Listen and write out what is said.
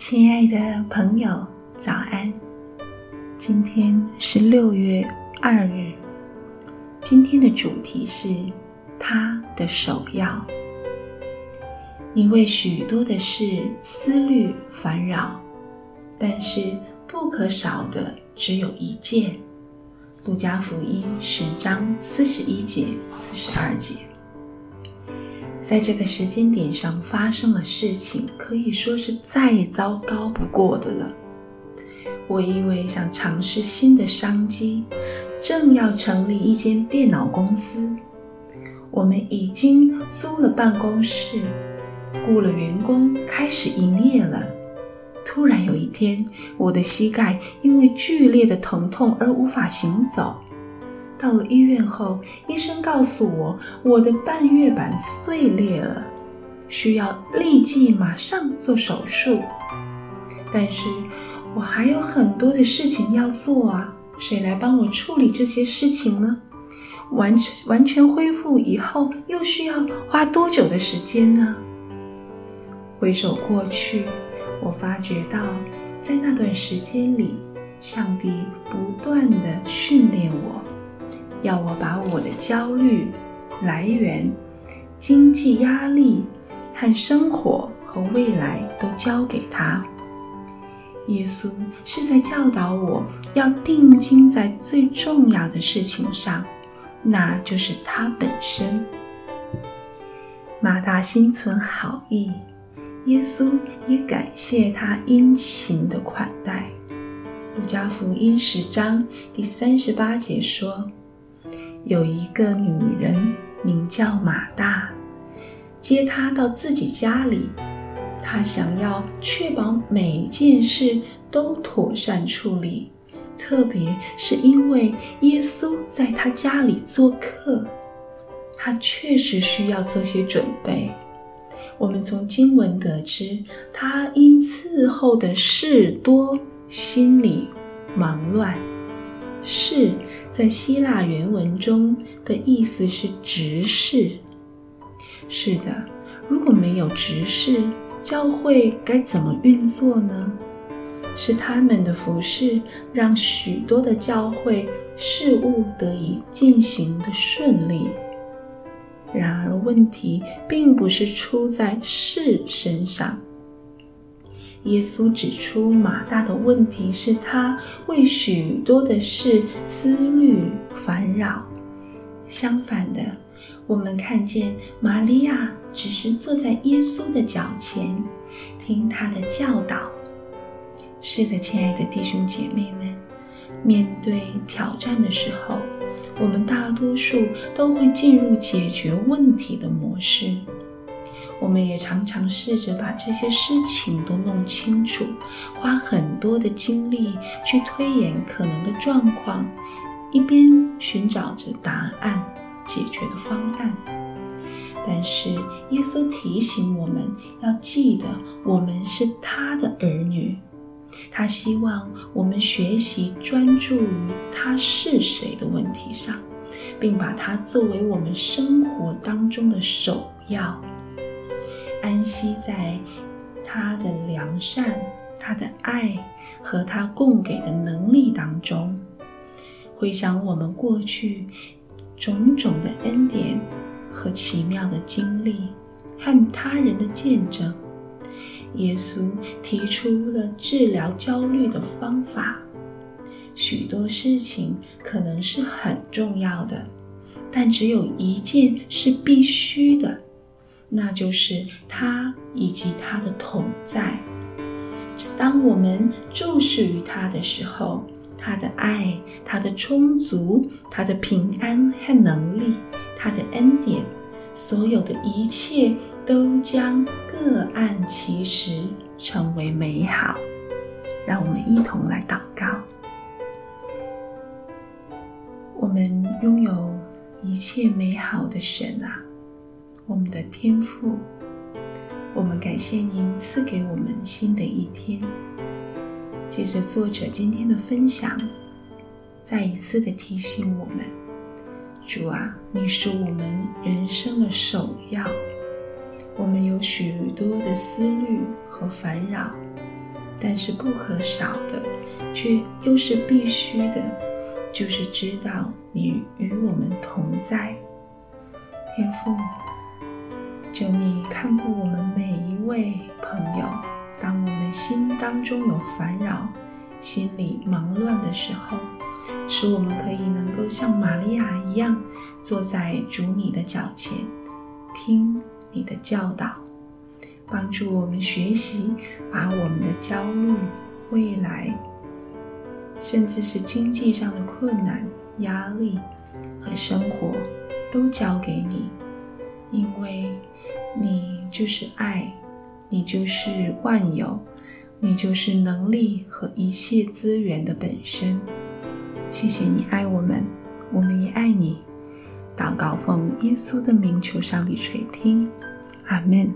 亲爱的朋友，早安！今天是六月二日，今天的主题是他的首要。你为许多的事思虑烦扰，但是不可少的只有一件。路加福音十章四十一节、四十二节。在这个时间点上发生了事情，可以说是再糟糕不过的了。我因为想尝试新的商机，正要成立一间电脑公司。我们已经租了办公室，雇了员工，开始营业了。突然有一天，我的膝盖因为剧烈的疼痛而无法行走。到了医院后，医生告诉我，我的半月板碎裂了，需要立即马上做手术。但是我还有很多的事情要做啊，谁来帮我处理这些事情呢？完完全恢复以后，又需要花多久的时间呢？回首过去，我发觉到，在那段时间里，上帝不断地训练我。要我把我的焦虑来源、经济压力和生活和未来都交给他。耶稣是在教导我要定睛在最重要的事情上，那就是他本身。马大心存好意，耶稣也感谢他殷勤的款待。路加福音十章第三十八节说。有一个女人名叫马大，接他到自己家里，她想要确保每件事都妥善处理，特别是因为耶稣在她家里做客，她确实需要做些准备。我们从经文得知，她因伺候的事多，心里忙乱。事在希腊原文中的意思是执事。是的，如果没有执事，教会该怎么运作呢？是他们的服饰让许多的教会事务得以进行的顺利。然而，问题并不是出在事身上。耶稣指出，马大的问题是他为许多的事思虑烦扰。相反的，我们看见玛利亚只是坐在耶稣的脚前，听他的教导。是的，亲爱的弟兄姐妹们，面对挑战的时候，我们大多数都会进入解决问题的模式。我们也常常试着把这些事情都弄清楚，花很多的精力去推演可能的状况，一边寻找着答案、解决的方案。但是耶稣提醒我们要记得，我们是他的儿女，他希望我们学习专注于他是谁的问题上，并把它作为我们生活当中的首要。安息在他的良善、他的爱和他供给的能力当中。回想我们过去种种的恩典和奇妙的经历，和他人的见证，耶稣提出了治疗焦虑的方法。许多事情可能是很重要的，但只有一件是必须的。那就是他以及他的同在。当我们注视于他的时候，他的爱、他的充足、他的平安和能力、他的恩典，所有的一切都将各按其时成为美好。让我们一同来祷告。我们拥有一切美好的神啊！我们的天父，我们感谢您赐给我们新的一天。借着作者今天的分享，再一次的提醒我们：主啊，你是我们人生的首要。我们有许多的思虑和烦扰，但是不可少的，却又是必须的，就是知道你与我们同在。天父，求你看顾我们每一位朋友，当我们心当中有烦扰、心里忙乱的时候，使我们可以能够像玛利亚一样，坐在主你的脚前，听你的教导，帮助我们学习，把我们的焦虑、未来，甚至是经济上的困难、压力和生活，都交给你，因为你就是爱，你就是万有，你就是能力和一切资源的本身。谢谢你爱我们，我们也爱你。祷告奉耶稣的名，求上帝垂听，阿门。